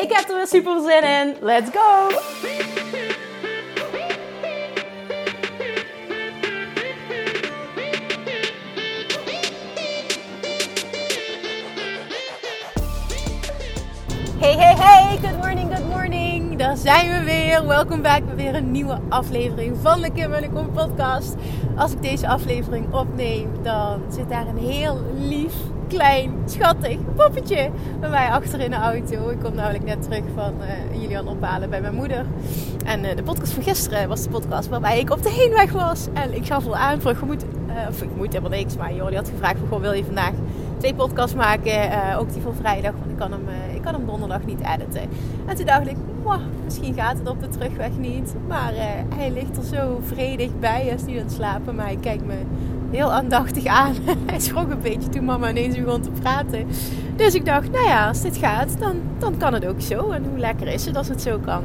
Ik heb er weer super zin in. Let's go! Hey, hey, hey! Good morning, good morning! Daar zijn we weer. Welkom bij weer een nieuwe aflevering van de Kim en de Kom podcast. Als ik deze aflevering opneem, dan zit daar een heel lief, klein, schattig poppetje bij mij achter in de auto. Ik kom namelijk net terug van uh, Julian ophalen bij mijn moeder. En uh, de podcast van gisteren was de podcast waarbij ik op de heenweg was. En ik gaf al aan, voor, je moet, uh, ik moet helemaal niks, maar joh, die had gevraagd van, wil je vandaag twee podcasts maken, ook die van vrijdag, want ik kan, hem, ik kan hem donderdag niet editen. En toen dacht ik, misschien gaat het op de terugweg niet. Maar hij ligt er zo vredig bij, hij is niet aan het slapen, maar hij kijkt me heel aandachtig aan. hij schrok een beetje toen mama ineens begon te praten. Dus ik dacht, nou ja, als dit gaat, dan, dan kan het ook zo. En hoe lekker is het als het zo kan.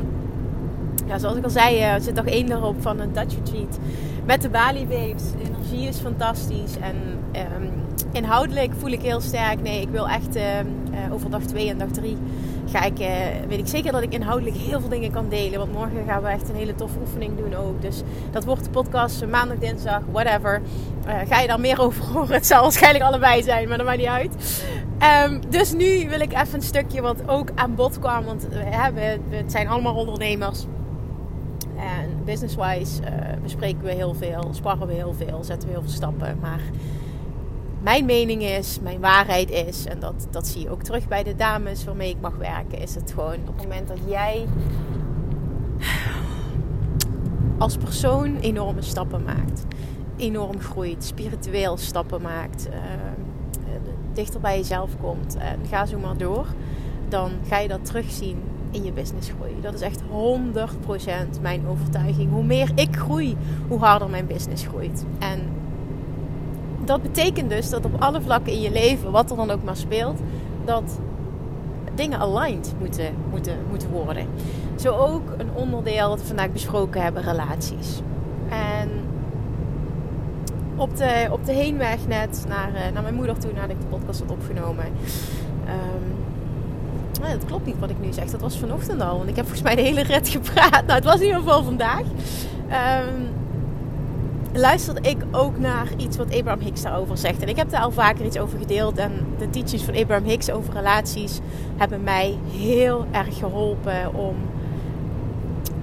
Ja, zoals ik al zei, er zit nog één erop van een Dutch Retreat met de Bali Babes. De energie is fantastisch en um, inhoudelijk voel ik heel sterk. Nee, ik wil echt uh, over dag 2 en dag 3 ga ik, uh, weet ik zeker dat ik inhoudelijk heel veel dingen kan delen. Want morgen gaan we echt een hele toffe oefening doen ook. Dus dat wordt de podcast maandag, dinsdag, whatever. Uh, ga je daar meer over horen? Het zal waarschijnlijk allebei zijn, maar dat maakt niet uit. Um, dus nu wil ik even een stukje wat ook aan bod kwam. Want we, we zijn allemaal ondernemers. En business-wise bespreken we heel veel, sparren we heel veel, zetten we heel veel stappen. Maar mijn mening is, mijn waarheid is, en dat, dat zie je ook terug bij de dames waarmee ik mag werken, is het gewoon op het moment dat jij als persoon enorme stappen maakt, enorm groeit, spiritueel stappen maakt, uh, dichter bij jezelf komt en ga zo maar door, dan ga je dat terugzien in je business groei. Dat is echt 100% mijn overtuiging. Hoe meer ik groei, hoe harder mijn business groeit. En dat betekent dus dat op alle vlakken in je leven, wat er dan ook maar speelt, dat dingen aligned moeten, moeten, moeten worden. Zo ook een onderdeel dat we vandaag besproken hebben, relaties. En op de, op de heenweg net naar, naar mijn moeder toe, nadat ik de podcast had opgenomen. Nou, dat klopt niet wat ik nu zeg. Dat was vanochtend al. Want ik heb volgens mij de hele red gepraat. Nou, het was in ieder geval vandaag. Um, luisterde ik ook naar iets wat Abraham Hicks daarover zegt. En ik heb daar al vaker iets over gedeeld. En de teachings van Abraham Hicks over relaties hebben mij heel erg geholpen om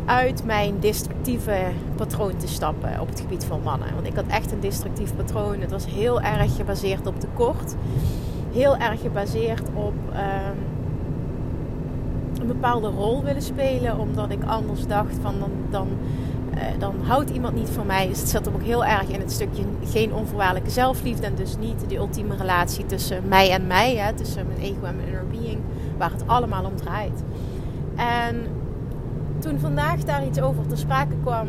uit mijn destructieve patroon te stappen op het gebied van mannen. Want ik had echt een destructief patroon. Het was heel erg gebaseerd op tekort. Heel erg gebaseerd op um, een bepaalde rol willen spelen. Omdat ik anders dacht van dan, dan dan houdt iemand niet van mij. Dus het zat hem ook heel erg in het stukje geen onvoorwaardelijke zelfliefde. En dus niet de ultieme relatie tussen mij en mij. Hè, tussen mijn ego en mijn inner being. Waar het allemaal om draait. En toen vandaag daar iets over te sprake kwam.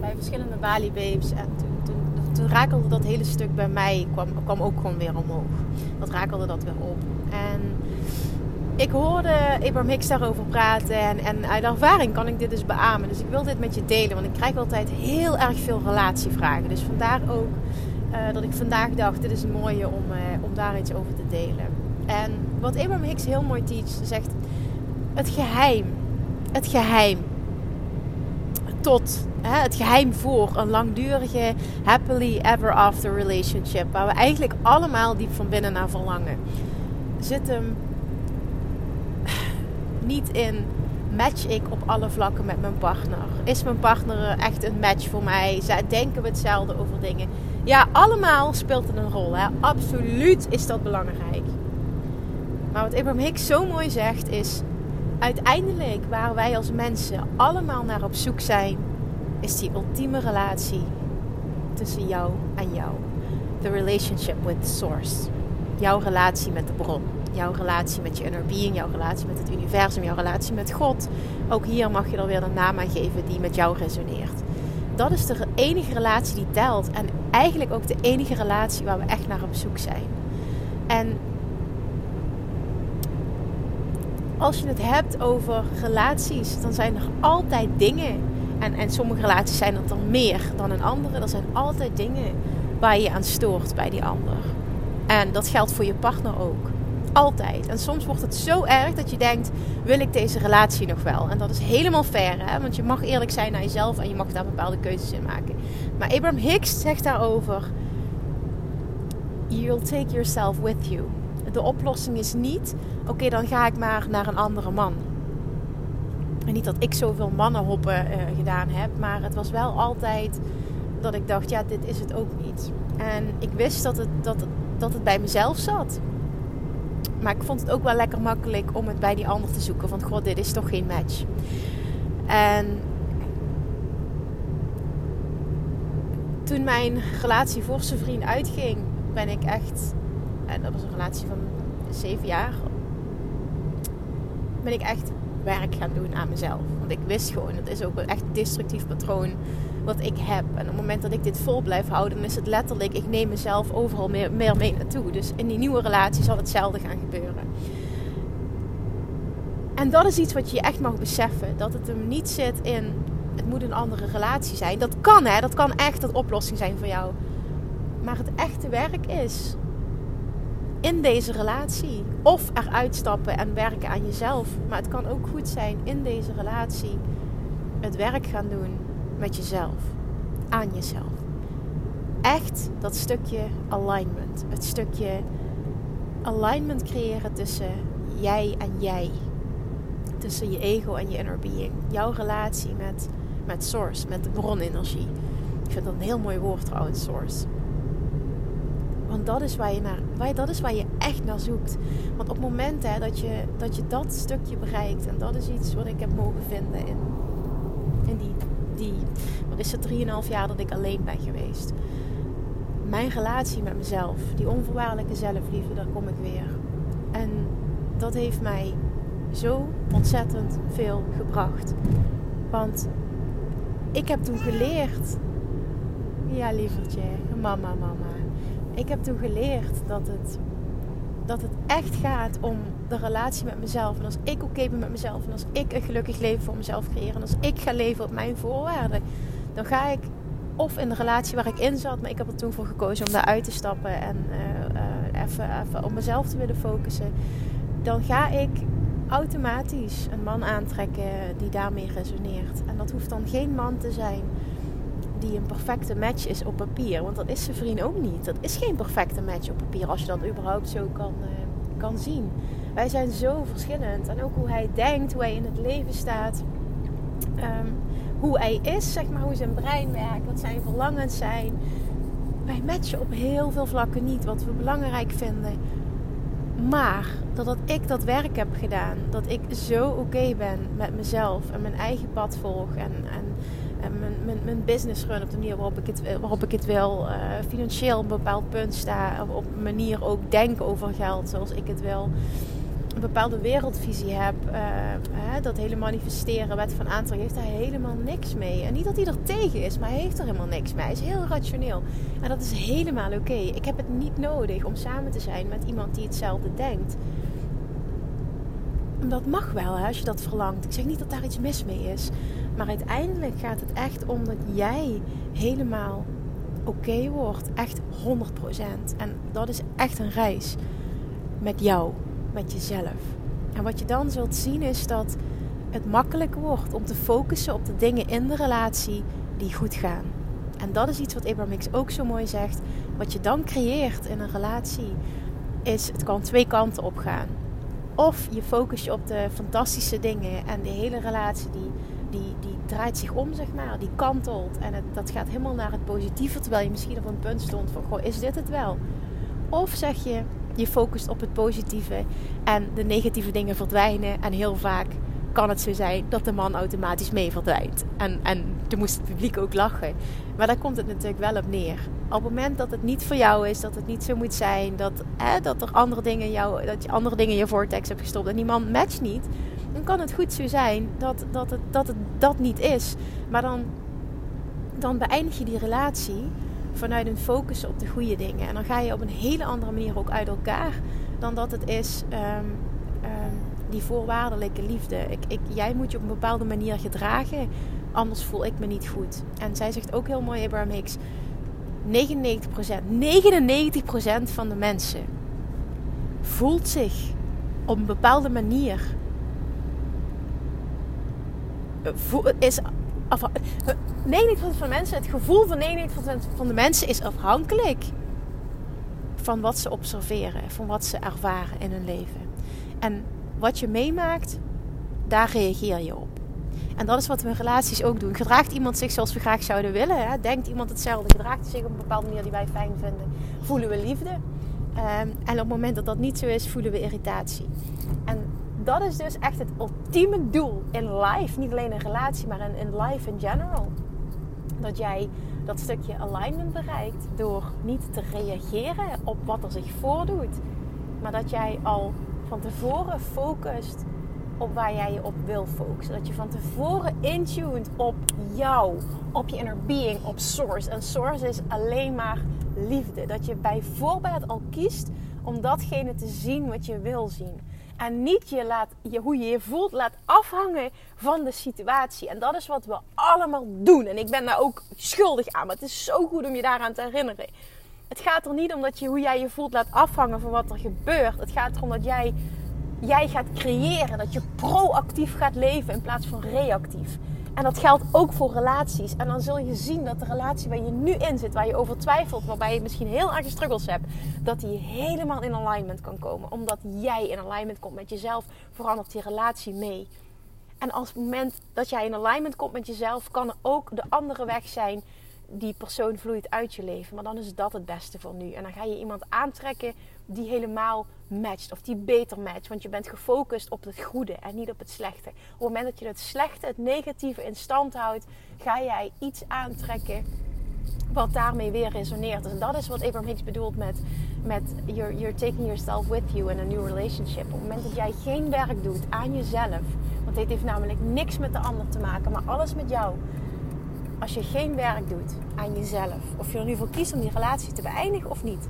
Bij verschillende Bali babes. En toen, toen, toen rakelde dat hele stuk bij mij. Kwam, kwam ook gewoon weer omhoog. Dat rakelde dat weer op. En ik hoorde Abraham Hicks daarover praten en, en uit ervaring kan ik dit dus beamen. Dus ik wil dit met je delen, want ik krijg altijd heel erg veel relatievragen. Dus vandaar ook uh, dat ik vandaag dacht, dit is een mooie om, uh, om daar iets over te delen. En wat Abraham Hicks heel mooi teacht, zegt het geheim, het geheim tot hè, het geheim voor een langdurige happily ever after relationship, waar we eigenlijk allemaal diep van binnen naar verlangen, zit hem niet in match ik op alle vlakken met mijn partner? Is mijn partner echt een match voor mij? Denken we hetzelfde over dingen? Ja, allemaal speelt het een rol. Hè? Absoluut is dat belangrijk. Maar wat Abraham Hicks zo mooi zegt is... Uiteindelijk waar wij als mensen allemaal naar op zoek zijn... is die ultieme relatie tussen jou en jou. The relationship with source. Jouw relatie met de bron. Jouw relatie met je inner being, jouw relatie met het universum, jouw relatie met God. Ook hier mag je er weer een naam aan geven die met jou resoneert. Dat is de enige relatie die telt. En eigenlijk ook de enige relatie waar we echt naar op zoek zijn. En als je het hebt over relaties, dan zijn er altijd dingen. En, en sommige relaties zijn er dan meer dan een andere. Er zijn altijd dingen waar je aan stoort bij die ander. En dat geldt voor je partner ook. Altijd. En soms wordt het zo erg dat je denkt: wil ik deze relatie nog wel? En dat is helemaal fair, hè? want je mag eerlijk zijn naar jezelf en je mag daar bepaalde keuzes in maken. Maar Abraham Hicks zegt daarover: You'll take yourself with you. De oplossing is niet: oké, dan ga ik maar naar een andere man. En niet dat ik zoveel mannenhoppen uh, gedaan heb, maar het was wel altijd dat ik dacht: ja, dit is het ook niet. En ik wist dat het, dat dat het bij mezelf zat. Maar ik vond het ook wel lekker makkelijk om het bij die ander te zoeken. Van god, dit is toch geen match. En toen mijn relatie voor zijn vriend uitging, ben ik echt, en dat was een relatie van zeven jaar, ben ik echt werk gaan doen aan mezelf. Want ik wist gewoon, het is ook een echt destructief patroon wat ik heb. En op het moment dat ik dit vol blijf houden, dan is het letterlijk, ik neem mezelf overal meer, meer mee naartoe. Dus in die nieuwe relatie zal hetzelfde gaan gebeuren. En dat is iets wat je echt mag beseffen. Dat het hem niet zit in, het moet een andere relatie zijn. Dat kan hè, dat kan echt een oplossing zijn voor jou. Maar het echte werk is in deze relatie. Of eruit stappen en werken aan jezelf. Maar het kan ook goed zijn in deze relatie het werk gaan doen met jezelf. Aan jezelf. Echt dat stukje alignment. Het stukje alignment creëren tussen jij en jij. Tussen je ego en je inner being. Jouw relatie met, met source, met de bronenergie. Ik vind dat een heel mooi woord trouwens, source. Want dat is waar je, naar, waar, dat is waar je echt naar zoekt. Want op het moment dat, je, dat je dat stukje bereikt, en dat is iets wat ik heb mogen vinden in, in die, die, wat is het, 3,5 jaar dat ik alleen ben geweest. Mijn relatie met mezelf, die onvoorwaardelijke zelfliefde, daar kom ik weer. En dat heeft mij zo ontzettend veel gebracht. Want ik heb toen geleerd, ja lievertje, mama, mama ik heb toen geleerd dat het, dat het echt gaat om de relatie met mezelf. En als ik oké ben met mezelf en als ik een gelukkig leven voor mezelf creëer en als ik ga leven op mijn voorwaarden, dan ga ik of in de relatie waar ik in zat, maar ik heb er toen voor gekozen om daaruit te stappen en uh, uh, even, even op mezelf te willen focussen. Dan ga ik automatisch een man aantrekken die daarmee resoneert. En dat hoeft dan geen man te zijn die een perfecte match is op papier. Want dat is vriend ook niet. Dat is geen perfecte match op papier als je dat überhaupt zo kan, uh, kan zien. Wij zijn zo verschillend. En ook hoe hij denkt, hoe hij in het leven staat. Um, hoe hij is, zeg maar, hoe zijn brein werkt, wat zijn verlangens zijn. Wij matchen op heel veel vlakken niet wat we belangrijk vinden. Maar doordat ik dat werk heb gedaan, dat ik zo oké ben met mezelf en mijn eigen pad volg en en mijn, mijn, business run op de manier waarop ik het, waarop ik het wil. Uh, financieel op een bepaald punt sta. Op een manier ook denk over geld zoals ik het wil. Een bepaalde wereldvisie heb. Uh, hè, dat hele manifesteren, wet van aantrek, heeft daar helemaal niks mee. En niet dat hij er tegen is, maar hij heeft er helemaal niks mee. Hij is heel rationeel. En dat is helemaal oké. Ik heb het niet nodig om samen te zijn met iemand die hetzelfde denkt dat mag wel hè, als je dat verlangt. Ik zeg niet dat daar iets mis mee is. Maar uiteindelijk gaat het echt om dat jij helemaal oké wordt. Echt 100%. En dat is echt een reis met jou, met jezelf. En wat je dan zult zien is dat het makkelijker wordt om te focussen op de dingen in de relatie die goed gaan. En dat is iets wat Abraham Hicks ook zo mooi zegt. Wat je dan creëert in een relatie is, het kan twee kanten op gaan. Of je focus je op de fantastische dingen en de hele relatie die, die, die draait zich om, zeg maar. Die kantelt en het, dat gaat helemaal naar het positieve. Terwijl je misschien op een punt stond van, goh, is dit het wel? Of zeg je, je focust op het positieve en de negatieve dingen verdwijnen. En heel vaak kan het zo zijn dat de man automatisch mee verdwijnt. En, en toen moest het publiek ook lachen. Maar daar komt het natuurlijk wel op neer. Op het moment dat het niet voor jou is, dat het niet zo moet zijn, dat, hè, dat er andere dingen, jou, dat je andere dingen in je vortex hebt gestopt en die man matcht niet, dan kan het goed zo zijn dat, dat, het, dat het dat niet is. Maar dan, dan beëindig je die relatie vanuit een focus op de goede dingen. En dan ga je op een hele andere manier ook uit elkaar dan dat het is ehm, ehm, die voorwaardelijke liefde. Ik, ik, jij moet je op een bepaalde manier gedragen, anders voel ik me niet goed. En zij zegt ook heel mooi, Abraham Hicks, 99%, 99% van de mensen voelt zich op een bepaalde manier is 99% van de mensen, het gevoel van 99% van de mensen is afhankelijk van wat ze observeren, van wat ze ervaren in hun leven. En wat je meemaakt, daar reageer je op. En dat is wat we in relaties ook doen. Gedraagt iemand zich zoals we graag zouden willen? Hè? Denkt iemand hetzelfde? Gedraagt hij zich op een bepaalde manier die wij fijn vinden? Voelen we liefde? Um, en op het moment dat dat niet zo is, voelen we irritatie. En dat is dus echt het ultieme doel in life. Niet alleen in relatie, maar in, in life in general. Dat jij dat stukje alignment bereikt door niet te reageren op wat er zich voordoet. Maar dat jij al van tevoren focust op waar jij je op wil focussen. Dat je van tevoren intuned op jou, op je inner being, op source. En source is alleen maar liefde. Dat je bijvoorbeeld al kiest om datgene te zien wat je wil zien. En niet je laat, je, hoe je je voelt laat afhangen van de situatie. En dat is wat we allemaal doen. En ik ben daar ook schuldig aan. Maar het is zo goed om je daaraan te herinneren. Het gaat er niet om dat je hoe jij je voelt laat afhangen van wat er gebeurt. Het gaat erom dat jij, jij gaat creëren. Dat je proactief gaat leven in plaats van reactief. En dat geldt ook voor relaties. En dan zul je zien dat de relatie waar je nu in zit, waar je over twijfelt, waarbij je misschien heel erg struggles hebt, dat die helemaal in alignment kan komen. Omdat jij in alignment komt met jezelf, verandert die relatie mee. En als het moment dat jij in alignment komt met jezelf, kan er ook de andere weg zijn. Die persoon vloeit uit je leven. Maar dan is dat het beste voor nu. En dan ga je iemand aantrekken die helemaal matcht of die beter matcht. Want je bent gefocust op het goede en niet op het slechte. Op het moment dat je het slechte, het negatieve in stand houdt, ga jij iets aantrekken wat daarmee weer resoneert. En dat is wat Abraham Hicks bedoelt met, met you're, you're taking yourself with you in a new relationship. Op het moment dat jij geen werk doet aan jezelf, want dit heeft namelijk niks met de ander te maken, maar alles met jou. Als je geen werk doet aan jezelf, of je er nu voor kiest om die relatie te beëindigen of niet,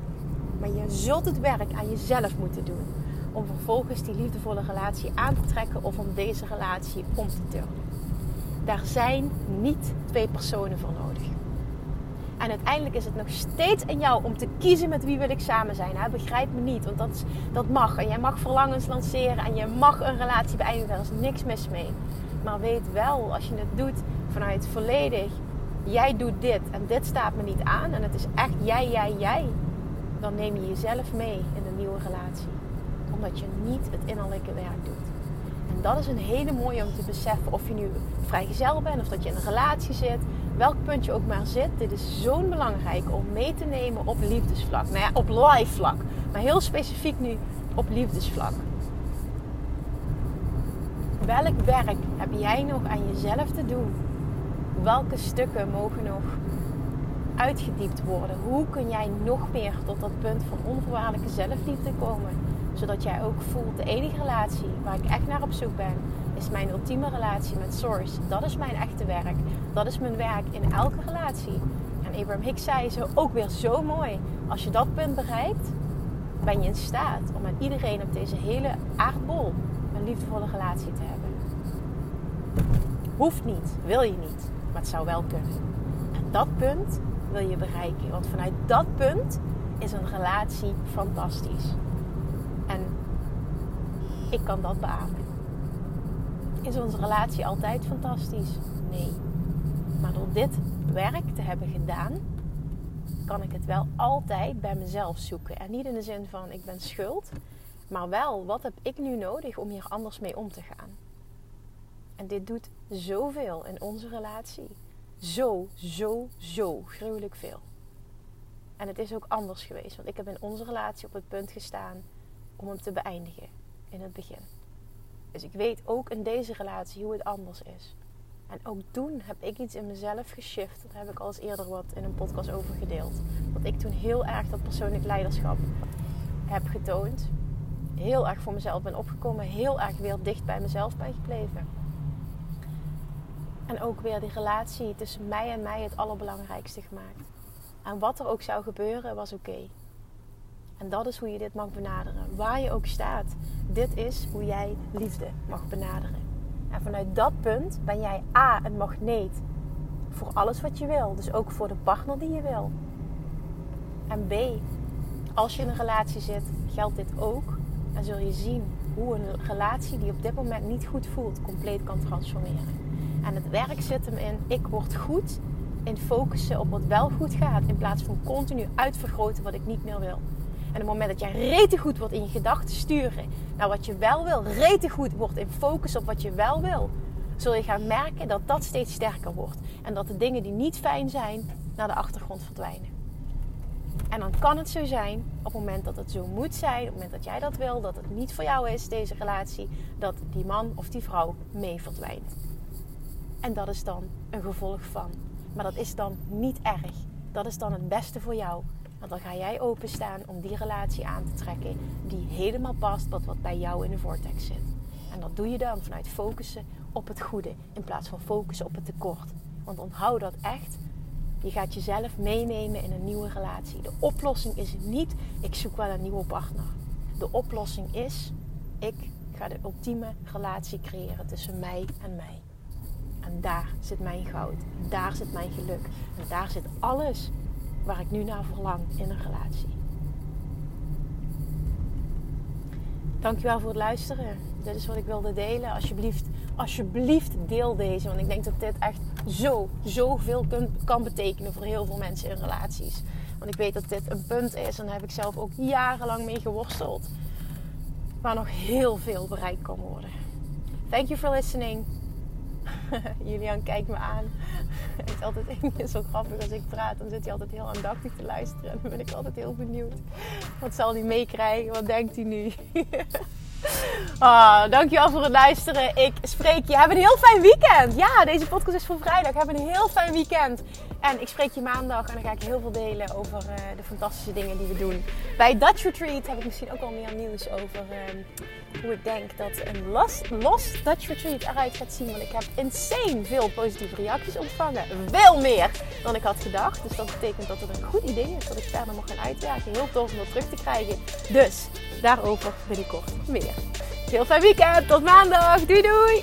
maar je zult het werk aan jezelf moeten doen. Om vervolgens die liefdevolle relatie aan te trekken of om deze relatie om te turnen. Daar zijn niet twee personen voor nodig. En uiteindelijk is het nog steeds aan jou om te kiezen met wie wil ik samen zijn. Hè? Begrijp me niet, want dat, dat mag. En jij mag verlangens lanceren en je mag een relatie beëindigen. Daar is niks mis mee. Maar weet wel, als je het doet vanuit volledig, jij doet dit en dit staat me niet aan. En het is echt jij, jij, jij dan neem je jezelf mee in een nieuwe relatie. Omdat je niet het innerlijke werk doet. En dat is een hele mooie om te beseffen of je nu vrijgezel bent of dat je in een relatie zit. Welk punt je ook maar zit. Dit is zo'n belangrijk om mee te nemen op liefdesvlak. Nou ja, op live vlak. Maar heel specifiek nu op liefdesvlak. Welk werk heb jij nog aan jezelf te doen? Welke stukken mogen nog uitgediept worden. Hoe kun jij nog meer tot dat punt van onvoorwaardelijke zelfliefde komen? Zodat jij ook voelt, de enige relatie waar ik echt naar op zoek ben, is mijn ultieme relatie met Source. Dat is mijn echte werk. Dat is mijn werk in elke relatie. En Abraham Hicks zei zo ook weer zo mooi. Als je dat punt bereikt, ben je in staat om met iedereen op deze hele aardbol een liefdevolle relatie te hebben. Hoeft niet, wil je niet, maar het zou wel kunnen. En dat punt wil je bereiken? Want vanuit dat punt is een relatie fantastisch. En ik kan dat beamen. Is onze relatie altijd fantastisch? Nee. Maar door dit werk te hebben gedaan, kan ik het wel altijd bij mezelf zoeken. En niet in de zin van ik ben schuld, maar wel wat heb ik nu nodig om hier anders mee om te gaan. En dit doet zoveel in onze relatie zo, zo, zo gruwelijk veel. En het is ook anders geweest. Want ik heb in onze relatie op het punt gestaan om hem te beëindigen in het begin. Dus ik weet ook in deze relatie hoe het anders is. En ook toen heb ik iets in mezelf geshift. Daar heb ik al eens eerder wat in een podcast over gedeeld. Dat ik toen heel erg dat persoonlijk leiderschap heb getoond. Heel erg voor mezelf ben opgekomen. Heel erg weer dicht bij mezelf ben gebleven. En ook weer die relatie tussen mij en mij het allerbelangrijkste gemaakt. En wat er ook zou gebeuren, was oké. En dat is hoe je dit mag benaderen. Waar je ook staat. Dit is hoe jij liefde mag benaderen. En vanuit dat punt ben jij A, een magneet voor alles wat je wil. Dus ook voor de partner die je wil. En B, als je in een relatie zit, geldt dit ook. En zul je zien hoe een relatie die op dit moment niet goed voelt, compleet kan transformeren. En het werk zit hem in, ik word goed in focussen op wat wel goed gaat. In plaats van continu uitvergroten wat ik niet meer wil. En op het moment dat jij rete goed wordt in je gedachten sturen naar wat je wel wil, rete goed wordt in focus op wat je wel wil, zul je gaan merken dat dat steeds sterker wordt. En dat de dingen die niet fijn zijn naar de achtergrond verdwijnen. En dan kan het zo zijn, op het moment dat het zo moet zijn, op het moment dat jij dat wil, dat het niet voor jou is, deze relatie, dat die man of die vrouw mee verdwijnt. En dat is dan een gevolg van. Maar dat is dan niet erg. Dat is dan het beste voor jou. Want dan ga jij openstaan om die relatie aan te trekken die helemaal past wat wat bij jou in de vortex zit. En dat doe je dan vanuit focussen op het goede in plaats van focussen op het tekort. Want onthoud dat echt. Je gaat jezelf meenemen in een nieuwe relatie. De oplossing is niet, ik zoek wel een nieuwe partner. De oplossing is, ik ga de ultieme relatie creëren tussen mij en mij. En daar zit mijn goud. Daar zit mijn geluk. En daar zit alles waar ik nu naar verlang in een relatie. Dankjewel voor het luisteren. Dit is wat ik wilde delen. Alsjeblieft, alsjeblieft deel deze. Want ik denk dat dit echt zo, zoveel kan betekenen voor heel veel mensen in relaties. Want ik weet dat dit een punt is. En daar heb ik zelf ook jarenlang mee geworsteld. Waar nog heel veel bereikt kan worden. Thank you for listening. Julian kijkt me aan. Het is altijd zo grappig als ik praat. Dan zit hij altijd heel aandachtig te luisteren. En dan ben ik altijd heel benieuwd. Wat zal hij meekrijgen? Wat denkt hij nu? Oh, dankjewel voor het luisteren. Ik spreek je. Heb een heel fijn weekend. Ja, deze podcast is voor vrijdag. Heb een heel fijn weekend. En ik spreek je maandag en dan ga ik heel veel delen over uh, de fantastische dingen die we doen. Bij Dutch Retreat heb ik misschien ook al meer nieuws over uh, hoe ik denk dat een lost, lost Dutch Retreat eruit gaat zien. Want ik heb insane veel positieve reacties ontvangen. Veel meer dan ik had gedacht. Dus dat betekent dat het een goed idee is dat ik verder mag gaan uitwerken. Heel tof om dat terug te krijgen. Dus daarover binnenkort meer. Heel fijn weekend. Tot maandag. Doei doei.